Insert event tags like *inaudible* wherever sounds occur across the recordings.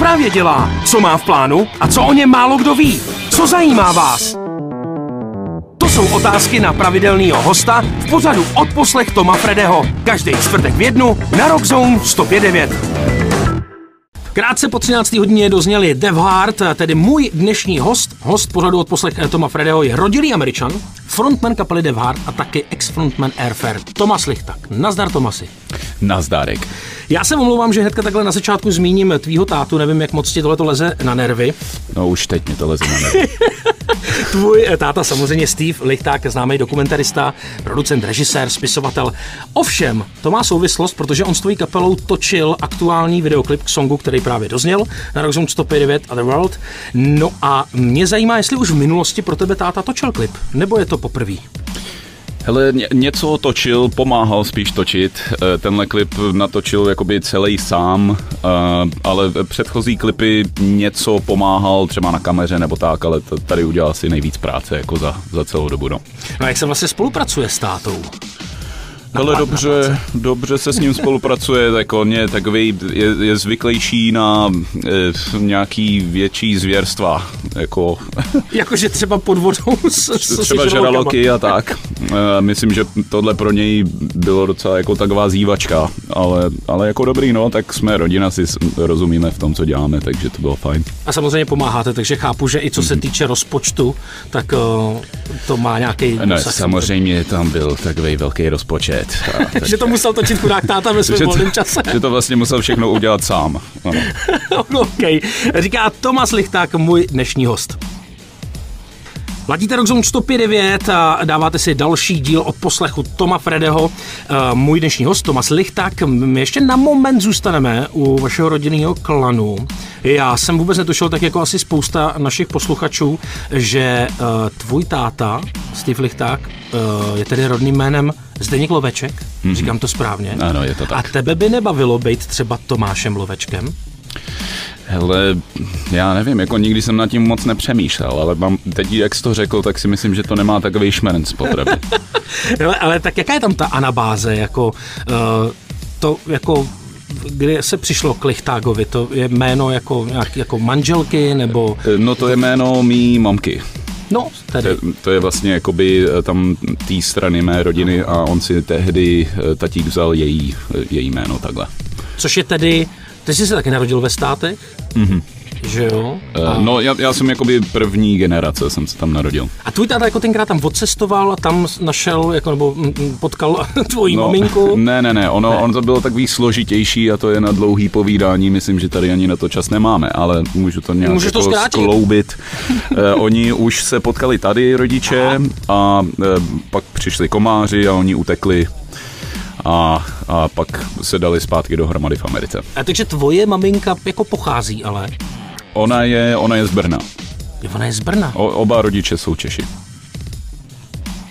právě dělá, co má v plánu a co o něm málo kdo ví. Co zajímá vás? To jsou otázky na pravidelného hosta v pořadu Odposlech Toma Fredeho. Každý čtvrtek v jednu na Rock Zone 105.9. Krátce po 13. hodině dozněli Dev Hart, tedy můj dnešní host, host pořadu od poslech Toma Fredeho je rodilý Američan, frontman kapely Dev Hart a taky ex-frontman Airfare, Tomas Lichtak. Nazdar Tomasi. Nazdárek. Já se omlouvám, že hnedka takhle na začátku zmíním tvýho tátu, nevím, jak moc ti tohle to leze na nervy. No už teď mi to leze na nervy. *laughs* Tvůj eh, táta samozřejmě Steve Lichták, známý dokumentarista, producent, režisér, spisovatel. Ovšem, to má souvislost, protože on s tvojí kapelou točil aktuální videoklip k songu, který právě dozněl na Rock Zone 159 Other World. No a mě zajímá, jestli už v minulosti pro tebe táta točil klip, nebo je to poprvé? Hele, ně, něco točil, pomáhal spíš točit. Eh, tenhle klip natočil jakoby celý sám, eh, ale předchozí klipy něco pomáhal třeba na kameře nebo tak, ale tady udělal asi nejvíc práce jako za, za celou dobu. No. no a jak se vlastně spolupracuje s tátou? Ale dobře, dobře se s ním spolupracuje, tak on je takový, je, je zvyklejší na e, nějaký větší zvěrstva, jako... Jakože třeba pod vodou s, s Třeba žraloky a tak. E, myslím, že tohle pro něj bylo docela jako taková zývačka, ale, ale jako dobrý, no, tak jsme rodina, si rozumíme v tom, co děláme, takže to bylo fajn. A samozřejmě pomáháte, takže chápu, že i co se mhm. týče rozpočtu, tak uh, to má nějaký... Ne, samozřejmě tam byl takový velký rozpočet svět. *laughs* že to musel točit chudák táta ve svém volném čase. že to vlastně musel všechno udělat sám. Ano. *laughs* OK. Říká Tomas Lichták, můj dnešní host. Ladíte Rock Zone 159 a dáváte si další díl od poslechu Toma Fredeho. Eh, můj dnešní host Tomas Lichták. My ještě na moment zůstaneme u vašeho rodinného klanu. Já jsem vůbec netušil, tak jako asi spousta našich posluchačů, že eh, tvůj táta, Steve Lichták, eh, je tedy rodným jménem Zdeněk Loveček. Mm-hmm. Říkám to správně. Ano, je to tak. A tebe by nebavilo být třeba Tomášem Lovečkem? Hele, já nevím, jako nikdy jsem nad tím moc nepřemýšlel, ale mám, teď, jak jsi to řekl, tak si myslím, že to nemá takový šmerenc po ale, *laughs* ale tak jaká je tam ta anabáze, jako uh, to, jako kdy se přišlo k Lichtágovi? To je jméno jako, nějak, jako manželky, nebo... No to je jméno mý mamky. No, tedy. To, to je vlastně jakoby eh, tam té strany mé rodiny a on si tehdy eh, tatík vzal její, její jméno takhle. Což je tedy ty jsi se taky narodil ve státech? Mm-hmm. Že jo? Uh, a... No, já, já jsem jakoby první generace, jsem se tam narodil. A tvůj táta jako tenkrát tam odcestoval a tam našel, jako, nebo potkal *laughs* tvoji no, maminku? *laughs* Ne, ne, ne, ono, ne. on to bylo takový složitější a to je na dlouhý povídání, myslím, že tady ani na to čas nemáme, ale můžu to nějak jako to skloubit. uh, *laughs* oni už se potkali tady, rodiče, a uh, pak přišli komáři a oni utekli a, a pak se dali zpátky dohromady v Americe. A takže tvoje maminka jako pochází ale? Ona je, ona je z Brna. Ona je z Brna? O, oba rodiče jsou Češi.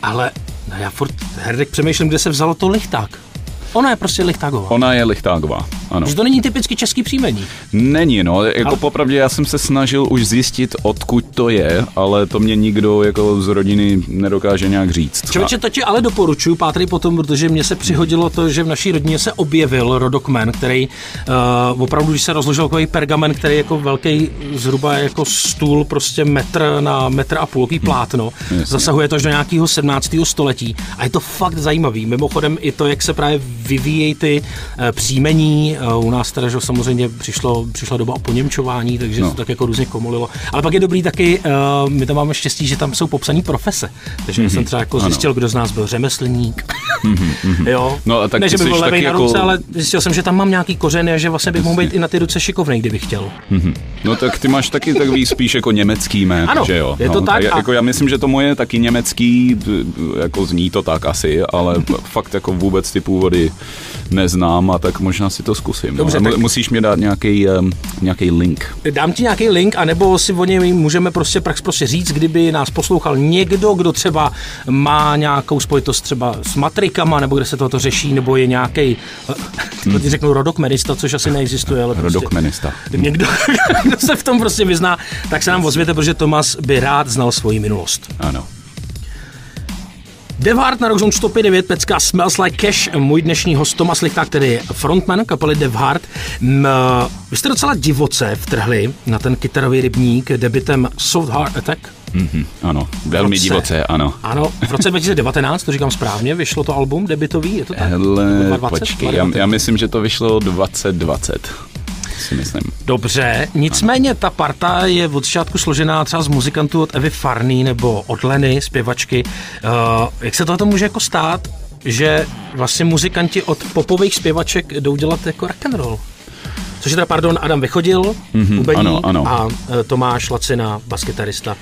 Ale no já furt, Herdek, přemýšlím, kde se vzalo to lichták. Ona je prostě Lichtágová. Ona je Lichtágová, ano. Že to není typicky český příjmení. Není, no. Jako ale... popravdě já jsem se snažil už zjistit, odkud to je, ale to mě nikdo jako z rodiny nedokáže nějak říct. Člověče, to ti ale doporučuju, pátrej potom, protože mně se přihodilo to, že v naší rodině se objevil rodokmen, který uh, opravdu, když se rozložil takový pergamen, který je jako velký, zhruba jako stůl, prostě metr na metr a půl, hmm. plátno. Hmm. Zasahuje to až do nějakého 17. století. A je to fakt zajímavý. Mimochodem i to, jak se právě vyvíjejí ty eh, příjmení. Eh, u nás teda, že samozřejmě přišlo, přišla doba o poněmčování, takže no. to tak jako různě komolilo. Ale pak je dobrý taky, eh, my tam máme štěstí, že tam jsou popsané profese. Takže mm-hmm. jsem třeba jako zjistil, ano. kdo z nás byl řemeslník. Mm-hmm. jo. No, a tak ne, že by byl levej na ruce, jako... ale zjistil jsem, že tam mám nějaký kořeny a že vlastně bych mohl být i na ty ruce šikovný, kdybych chtěl. Mm-hmm. No tak ty máš taky takový spíš jako německý jméno, ano, že jo? je to no, tak. A, jako já myslím, že to moje taky německý, jako zní to tak asi, ale *laughs* fakt jako vůbec ty původy neznám a tak možná si to zkusím. No. Dobře, no. tak... Musíš mi dát nějaký, um, nějaký link. Dám ti nějaký link, anebo si o něj můžeme prostě prax prostě říct, kdyby nás poslouchal někdo, kdo třeba má nějakou spojitost třeba s matrikama, nebo kde se toto řeší, nebo je nějaký, eh, *laughs* hmm. řeknu rodokmenista, což asi neexistuje, ale prostě rodokmenista. někdo, *laughs* kdo se v tom prostě vyzná, tak se nám ozvěte, protože Tomas by rád znal svoji minulost. Ano. Devhard na Rockzone 105 pecka Smells Like Cash, můj dnešní host Tomas Lichta, který je frontman kapely Devhard. Vy jste docela divoce vtrhli na ten kytarový rybník debitem Soft Heart Attack. Mm-hmm, ano, velmi roce, divoce, ano. Ano, v roce 2019, to říkám správně, vyšlo to album debitový, je to tak? Hele, 20, počkej, já, já myslím, že to vyšlo 2020 si myslím. Dobře, nicméně ta parta je od začátku složená třeba z muzikantů od Evy Farný nebo od Leny, zpěvačky. Uh, jak se to může jako stát, že vlastně muzikanti od popových zpěvaček jdou dělat jako rock and roll? Což je teda, pardon, Adam Vychodil, mm-hmm, ano, ano. a e, Tomáš Lacina, baskytarista.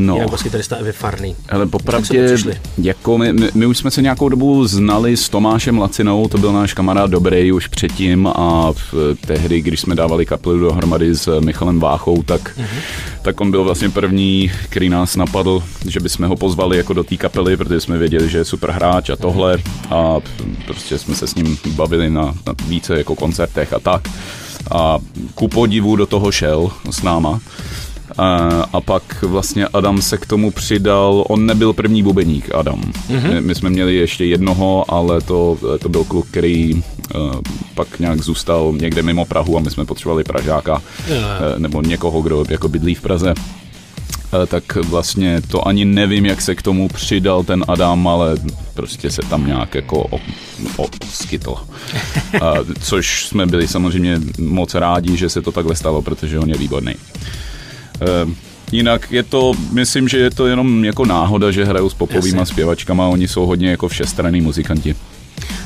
No. Jak baskytarista Evy Farný. Ale popravdě, jako my, my, my, už jsme se nějakou dobu znali s Tomášem Lacinou, to byl náš kamarád dobrý už předtím a v, tehdy, když jsme dávali kapelu dohromady s Michalem Váchou, tak, mm-hmm. tak on byl vlastně první, který nás napadl, že bychom ho pozvali jako do té kapely, protože jsme věděli, že je super hráč a tohle a prostě jsme se s ním bavili na, na více jako koncertech a tak a ku podivu do toho šel s náma. A, a pak vlastně Adam se k tomu přidal, on nebyl první bubeník, Adam. Mm-hmm. My, my jsme měli ještě jednoho, ale to, to byl kluk, který uh, pak nějak zůstal někde mimo Prahu a my jsme potřebovali Pražáka yeah. uh, nebo někoho, kdo jako bydlí v Praze. Eh, tak vlastně to ani nevím, jak se k tomu přidal ten Adam, ale prostě se tam nějak jako oskytl. *laughs* Což jsme byli samozřejmě moc rádi, že se to takhle stalo, protože on je výborný. Eh, jinak je to, myslím, že je to jenom jako náhoda, že hrajou s popovými zpěvačkama, oni jsou hodně jako všestranní muzikanti.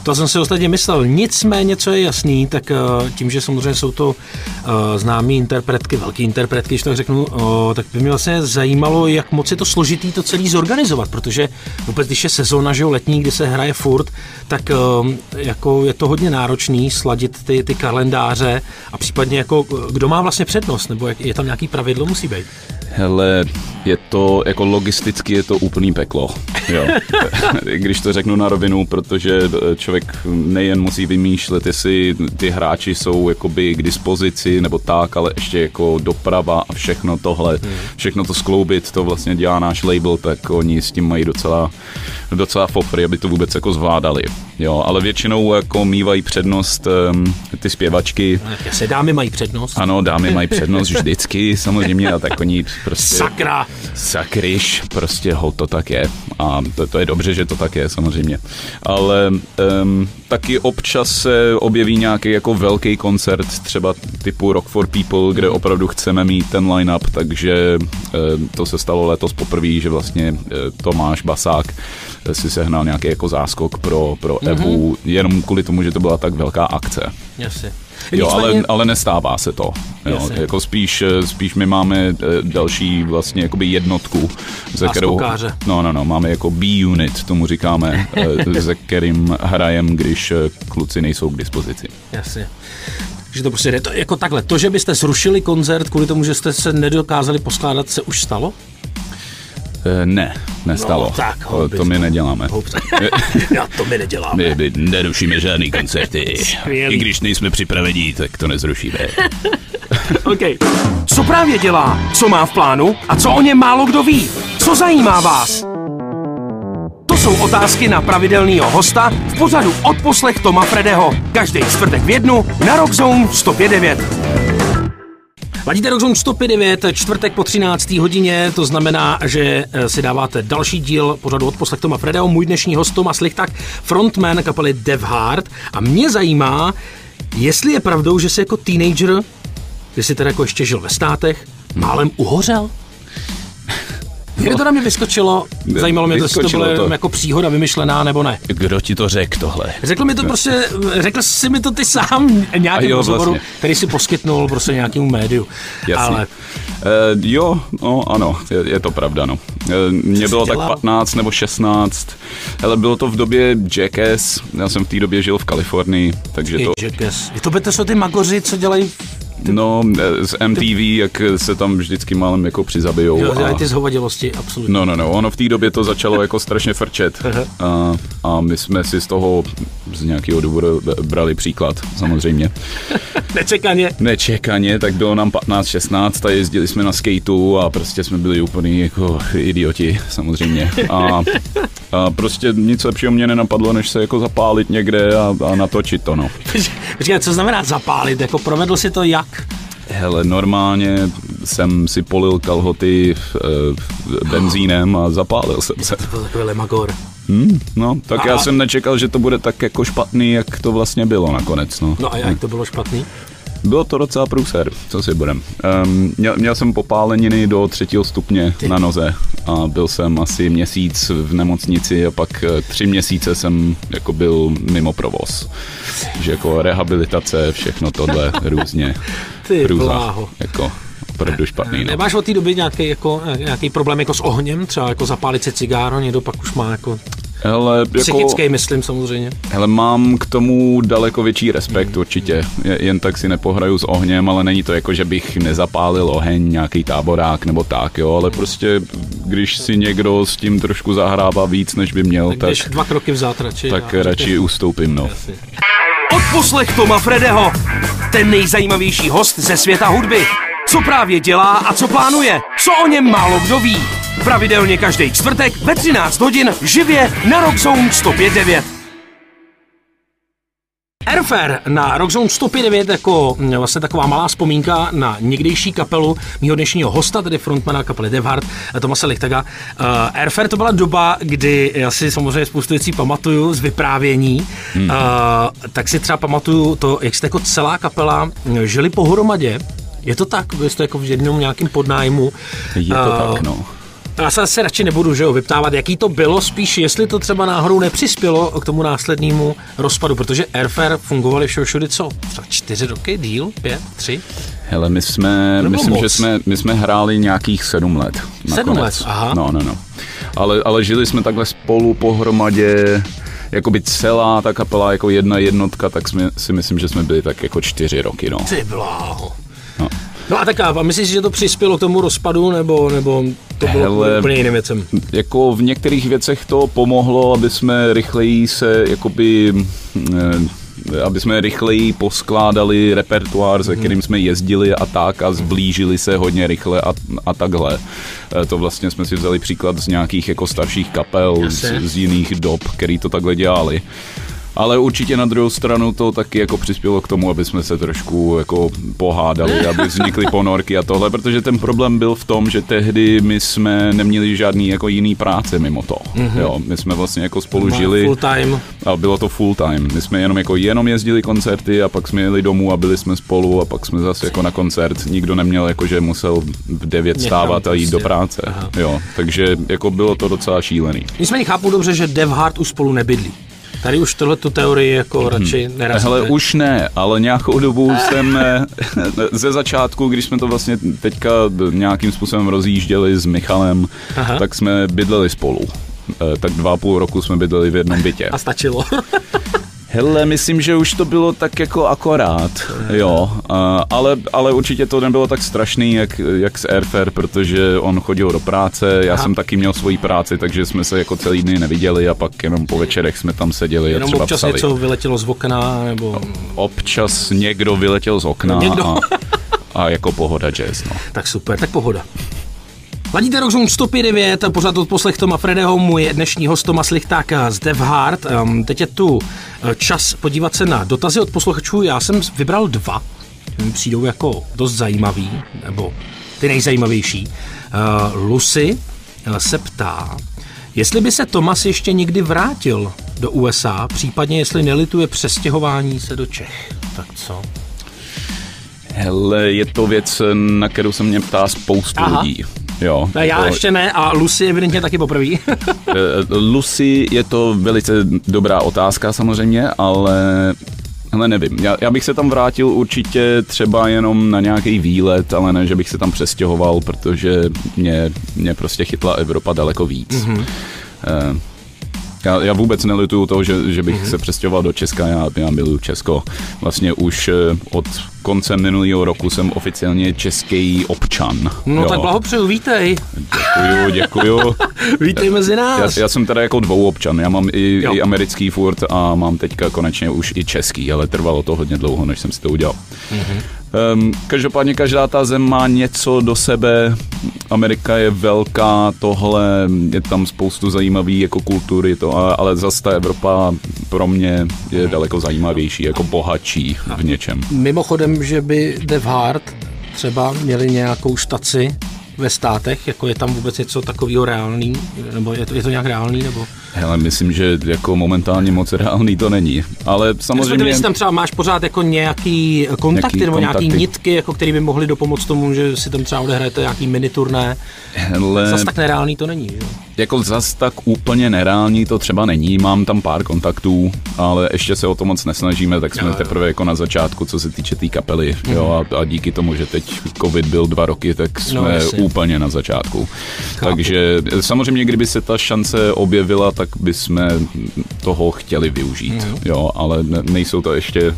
To jsem si ostatně myslel. Nicméně, co je jasný, tak eh, tím, že samozřejmě jsou to eh, známí interpretky, velké interpretky, když tak řeknu, eh, tak by mě vlastně zajímalo, jak moc je to složitý to celý zorganizovat, protože vůbec, když je sezóna, že letní, kdy se hraje furt, tak jako je to hodně náročný sladit ty, ty kalendáře a případně jako kdo má vlastně přednost, nebo je tam nějaký pravidlo, musí být. Hele, je to, jako logisticky je to úplný peklo. Jo. *laughs* Když to řeknu na rovinu, protože člověk nejen musí vymýšlet, jestli ty hráči jsou jakoby k dispozici nebo tak, ale ještě jako doprava a všechno tohle, hmm. všechno to skloubit, to vlastně dělá náš label, tak oni s tím mají docela, docela fofry, aby to vůbec jako zvládali. Jo, ale většinou jako mývají přednost um, ty zpěvačky. Se dámy mají přednost. Ano, dámy mají přednost vždycky, samozřejmě, a tak oni prostě... Sakra! Sakryš, prostě ho to tak je. A to, to je dobře, že to tak je, samozřejmě. Ale um, taky občas se objeví nějaký jako velký koncert, třeba typu Rock for People, kde opravdu chceme mít ten line-up, takže um, to se stalo letos poprvé, že vlastně uh, Tomáš Basák si sehnal nějaký jako záskok pro, pro mm-hmm. Evu, jenom kvůli tomu, že to byla tak velká akce. Jasně. Jo, ale, ale nestává se to. Jo. Jako spíš, spíš my máme eh, další vlastně jakoby jednotku, ze kterou, no, no, no, máme jako B-unit, tomu říkáme, eh, *laughs* ze kterým hrajem, když eh, kluci nejsou k dispozici. Jasně že to prostě jde. To, jako takhle, to, že byste zrušili koncert kvůli tomu, že jste se nedokázali poskládat, se už stalo? Eh, ne, nestalo. No, tak, to, to my neděláme. *laughs* Já to my neděláme. My, my nerušíme žádný koncerty. I když nejsme připraveni, tak to nezrušíme. *laughs* OK. Co právě dělá? Co má v plánu? A co o něm málo kdo ví? Co zajímá vás? To jsou otázky na pravidelného hosta v pořadu Odposlech Toma Fredeho. Každý čtvrtek v jednu na Rockzone 105.9. Ladíte Rockzone 105.9, čtvrtek po 13. hodině, to znamená, že eh, si dáváte další díl pořadu od poslech Toma Fredeo. Můj dnešní host Tomas Lichtak, frontman kapely Devhard. A mě zajímá, jestli je pravdou, že jsi jako teenager, když teda jako ještě žil ve státech, málem uhořel? Kdyby to na mě vyskočilo, zajímalo mě, jestli to bylo to. jako příhoda vymyšlená nebo ne. Kdo ti to řekl tohle? Řekl mi to prostě, řekl jsi mi to ty sám nějakým jo, rozhovoru, vlastně. který si poskytnul prostě nějakému médiu. Jasně. Ale... Uh, jo, no ano, je, je to pravda, no. Uh, mě bylo tak 15 nebo 16, ale bylo to v době Jackass, já jsem v té době žil v Kalifornii, takže to... Jackass. Je to by to jsou ty magoři, co dělají No, z MTV, jak se tam vždycky málem jako přizabijou. Jo, a... ty zhovadilosti, absolutně. No, no, no, ono v té době to začalo *laughs* jako strašně frčet. a a my jsme si z toho z nějakého důvodu brali příklad, samozřejmě. *laughs* Nečekaně. Nečekaně, tak bylo nám 15-16 a jezdili jsme na skateu a prostě jsme byli úplně jako idioti, samozřejmě. A, a prostě nic lepšího mě nenapadlo, než se jako zapálit někde a, a natočit to, no. *laughs* Počkej, co znamená zapálit? Jako provedl si to jak? Hele, normálně jsem si polil kalhoty v, v benzínem a zapálil jsem se. To byl takový lemagor. Hmm, no, tak a... já jsem nečekal, že to bude tak jako špatný, jak to vlastně bylo nakonec. No, no a jak to bylo špatný? Bylo to docela průser, co si budem. Um, měl, měl jsem popáleniny do třetího stupně Ty. na noze a byl jsem asi měsíc v nemocnici a pak eh, tři měsíce jsem jako byl mimo provoz. Že jako rehabilitace, všechno tohle *laughs* různě. Ty bláho. Jako opravdu špatný. No. Nemáš od té doby nějaký, jako, nějaký problém jako s ohněm, třeba jako zapálit si cigáro, někdo pak už má jako Hele, jako, Psychický, myslím samozřejmě. Hele, mám k tomu daleko větší respekt hmm. určitě. Jen tak si nepohraju s ohněm, ale není to jako, že bych nezapálil oheň, nějaký táborák nebo tak, jo, ale prostě když si někdo s tím trošku zahrává víc, než by měl, tak... tak dva kroky vzát radši. Tak radši ustoupím, no. Odposlech Toma Fredeho, ten nejzajímavější host ze světa hudby. Co právě dělá a co plánuje, co o něm málo kdo ví. Pravidelně každý čtvrtek ve 13 hodin živě na Rockzone 105.9. Airfare na Rockzone 105.9 jako mm, vlastně taková malá vzpomínka na někdejší kapelu mýho dnešního hosta, tedy frontmana kapely Devhard, Tomase Lichtaga. Uh, Airfare to byla doba, kdy já si samozřejmě spoustu věcí pamatuju z vyprávění, hmm. uh, tak si třeba pamatuju to, jak jste jako celá kapela žili pohromadě, je to tak? Vy jste jako v jednom nějakém podnájmu. Je to uh, tak, no. Já se asi radši nebudu že jo, vyptávat, jaký to bylo, spíš jestli to třeba náhodou nepřispělo k tomu následnému rozpadu, protože Airfare fungovali všeho všude co? Třeba čtyři roky, díl, pět, tři? Hele, my jsme, myslím, moc. že jsme, my jsme hráli nějakých sedm let. Sedm let, aha. No, no, no. Ale, ale žili jsme takhle spolu pohromadě, by celá ta kapela jako jedna jednotka, tak jsme, si myslím, že jsme byli tak jako čtyři roky, no. Ty bláho. No. No a tak a myslíš, že to přispělo k tomu rozpadu, nebo, nebo to bylo Hele, úplně jiným věcem? Jako v některých věcech to pomohlo, aby jsme rychleji se jakoby eh, aby jsme rychleji poskládali repertoár, se mhm. kterým jsme jezdili a tak a zblížili se hodně rychle a, a takhle. Eh, to vlastně jsme si vzali příklad z nějakých jako starších kapel z, z jiných dob, který to takhle dělali. Ale určitě na druhou stranu to taky jako přispělo k tomu, aby jsme se trošku jako pohádali, *laughs* aby vznikly ponorky a tohle, protože ten problém byl v tom, že tehdy my jsme neměli žádný jako jiný práce mimo to. Mm-hmm. Jo, my jsme vlastně jako spolu Má žili. Full time. A bylo to full time. My jsme jenom jako jenom jezdili koncerty a pak jsme jeli domů a byli jsme spolu a pak jsme zase jako na koncert. Nikdo neměl jako, že musel v 9 stávat a jít prostě. do práce. Aha. Jo, takže jako bylo to docela šílený. Nicméně chápu dobře, že Dev Hard už spolu nebydlí. Tady už tohle tu teorii jako hmm. radši nerazíte. Hele, už ne, ale nějakou dobu jsem eh, *laughs* ze začátku, když jsme to vlastně teďka nějakým způsobem rozjížděli s Michalem, Aha. tak jsme bydleli spolu. Eh, tak dva a půl roku jsme bydleli v jednom bytě. A stačilo. *laughs* Hele, myslím, že už to bylo tak jako akorát, jo, ale, ale určitě to nebylo tak strašný, jak, jak s Airfare, protože on chodil do práce, já Aha. jsem taky měl svoji práci, takže jsme se jako celý dny neviděli a pak jenom po večerech jsme tam seděli jenom a třeba občas psali. něco vyletělo z okna, nebo... Občas někdo vyletěl z okna někdo. A, a jako pohoda jazz, no. Tak super, tak pohoda. Ladíte Rockzone 105.9, pořád od poslech Toma Fredeho, můj dnešní host Tomas Lichták z Devhard. Um, teď je tu eh, čas podívat se na dotazy od posluchačů. Já jsem vybral dva, mi přijdou jako dost zajímavý, nebo ty nejzajímavější. Uh, Lucy eh, se ptá, jestli by se Tomas ještě někdy vrátil do USA, případně jestli nelituje přestěhování se do Čech. Tak co? Hele, je to věc, na kterou se mě ptá spoustu Aha. lidí. Jo. Ne, já to... ještě ne a Lucy evidentně taky poprvé. *laughs* Eh, Lucy je to velice dobrá otázka samozřejmě, ale ale nevím, já, já bych se tam vrátil určitě třeba jenom na nějaký výlet, ale ne, že bych se tam přestěhoval, protože mě, mě prostě chytla Evropa daleko víc. Mm-hmm. Já, já vůbec nelituju toho, že, že bych mm-hmm. se přestěhoval do Česka, já, já miluju Česko. Vlastně už eh, od konce minulého roku jsem oficiálně český občan. No jo. tak blahopřeju, vítej. Děkuju, děkuju. *laughs* vítej mezi nás. Já, já jsem teda jako dvou občan, já mám i, i americký furt a mám teďka konečně už i český, ale trvalo to hodně dlouho, než jsem si to udělal. Mm-hmm. Um, každopádně každá ta zem má něco do sebe. Amerika je velká, tohle, je tam spoustu zajímavých jako kultury, to, ale zase ta Evropa pro mě je daleko zajímavější, jako bohatší v něčem. Mimochodem, že by Dev Hard třeba měli nějakou štaci ve státech, jako je tam vůbec něco takového reálný, nebo je to, je to nějak reálný, nebo? Hele, myslím, že jako momentálně moc reálný to není, ale samozřejmě... Jestli tam třeba máš pořád jako nějaký kontakty nějaký nebo kontakty. nějaký nitky, jako který by mohly dopomoct tomu, že si tam třeba odehrajete nějaký miniturné. Hele... Zas tak nereálný to není, jo? Jako zas tak úplně nereální to třeba není, mám tam pár kontaktů, ale ještě se o to moc nesnažíme, tak jsme jo, teprve jako na začátku, co se týče té tý kapely, mm-hmm. jo, a, a díky tomu, že teď covid byl dva roky, tak jsme no, úplně na začátku. Chápu. Takže samozřejmě, kdyby se ta šance objevila, tak bychom toho chtěli využít, mm. jo, ale nejsou to ještě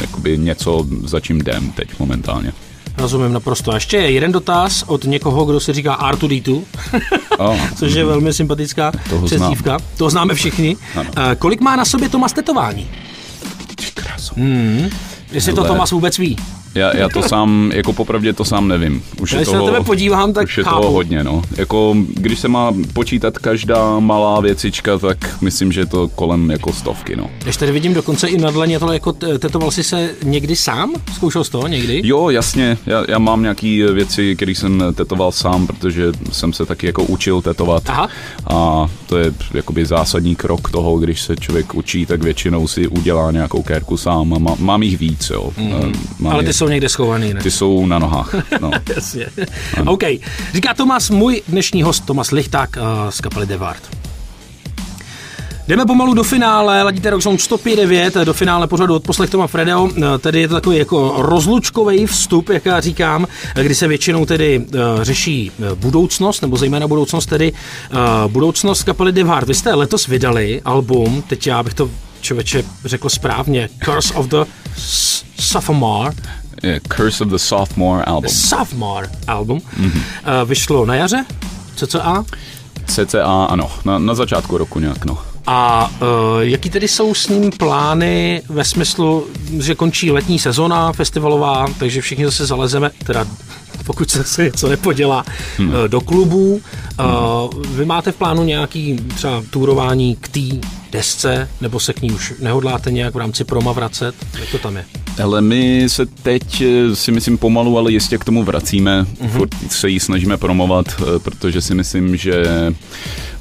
jakoby něco, za čím jdem teď momentálně. Rozumím naprosto. A ještě jeden dotaz od někoho, kdo se říká R2D2, oh. *laughs* což je velmi sympatická Toho přezdívka. Znám. To známe všichni. Ano. Uh, kolik má na sobě Tomas tetování? Hmm. Jestli Hele. to Tomas vůbec ví. Já, já to sám, jako popravdě to sám nevím. Už Když je toho, se na tebe podívám, tak Už je chápu. toho hodně, no. Jako, když se má počítat každá malá věcička, tak myslím, že to kolem jako stovky, no. Když tady vidím dokonce i na dlaně to jako tetoval jsi se někdy sám? Zkoušel jsi to někdy? Jo, jasně. Já, já mám nějaký věci, které jsem tetoval sám, protože jsem se taky jako učil tetovat. Aha. A to je jakoby zásadní krok toho, když se člověk učí, tak většinou si udělá nějakou kérku sám má, mám jich víc, jo. Mm. Mám Ale ty jsou někde schovaný, ne? Ty jsou na nohách, no. *laughs* Jasně. OK. Říká Tomas, můj dnešní host, Tomas Lichták uh, z kapely Devart. Jdeme pomalu do finále, ladíte Rock Zone 109, do finále pořadu od poslech Toma Fredeho, eh, tedy je to takový jako rozlučkový vstup, jak já říkám, kdy se většinou tedy řeší budoucnost, nebo zejména budoucnost, tedy budoucnost kapely Devart. Vy jste letos vydali album, teď já bych to člověče řekl správně, Curse of the Sophomore, Curse of the Sophomore album. Sophomore album. Mm-hmm. Uh, vyšlo na jaře? CCA? CCA, ano, na, na začátku roku nějak, no. A uh, jaký tedy jsou s ním plány ve smyslu, že končí letní sezona festivalová, takže všichni zase zalezeme, teda pokud se se něco nepodělá, hmm. do klubů. Uh, vy máte v plánu nějaký třeba tourování k té desce, nebo se k ní už nehodláte nějak v rámci proma vracet? Jak to tam je? Ale my se teď eh, si myslím pomalu, ale jistě k tomu vracíme. Mm-hmm. Furt se jí snažíme promovat, eh, protože si myslím, že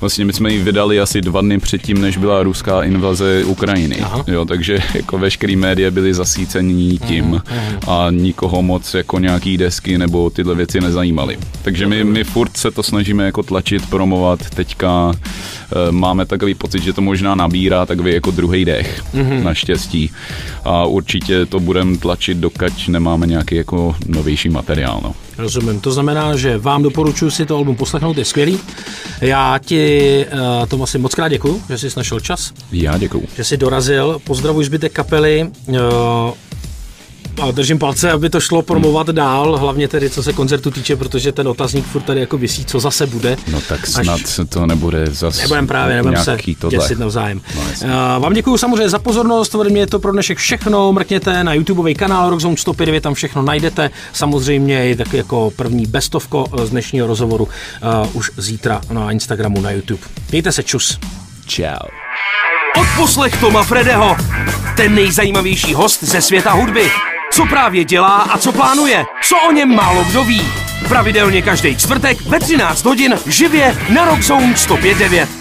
vlastně my jsme ji vydali asi dva dny předtím, než byla ruská invaze Ukrajiny. Aha. Jo, takže *laughs* jako veškerý média byly zasícení tím mm-hmm. a nikoho moc jako nějaký desky nebo tyhle věci nezajímaly. Takže my, my furt se to snažíme jako tlačit, promovat. Teďka e, máme takový pocit, že to možná nabírá takový jako druhý dech, mm-hmm. naštěstí. A určitě to budeme tlačit, dokud nemáme nějaký jako novější materiál. No. Rozumím. To znamená, že vám doporučuji si to album poslechnout, je skvělý. Já ti, uh, Tomasi, moc krát děkuji, že jsi našel čas. Já děkuji. Že jsi dorazil. Pozdravuji zbytek kapely. Uh, a držím palce, aby to šlo promovat hmm. dál, hlavně tedy co se koncertu týče, protože ten otazník furt tady jako vysí, co zase bude. No tak snad až... to nebude zase Nebudem právě, nebudem se tohle. děsit navzájem. No, uh, vám děkuji samozřejmě za pozornost, ode mě je to pro dnešek všechno, mrkněte na YouTubeový kanál Rockzone 105, tam všechno najdete, samozřejmě i tak jako první bestovko z dnešního rozhovoru uh, už zítra na Instagramu, na YouTube. Mějte se, čus. Ciao. Odposlech Toma Fredeho, ten nejzajímavější host ze světa hudby co právě dělá a co plánuje, co o něm málo kdo ví. Pravidelně každý čtvrtek ve 13 hodin živě na Rockzone 105.9.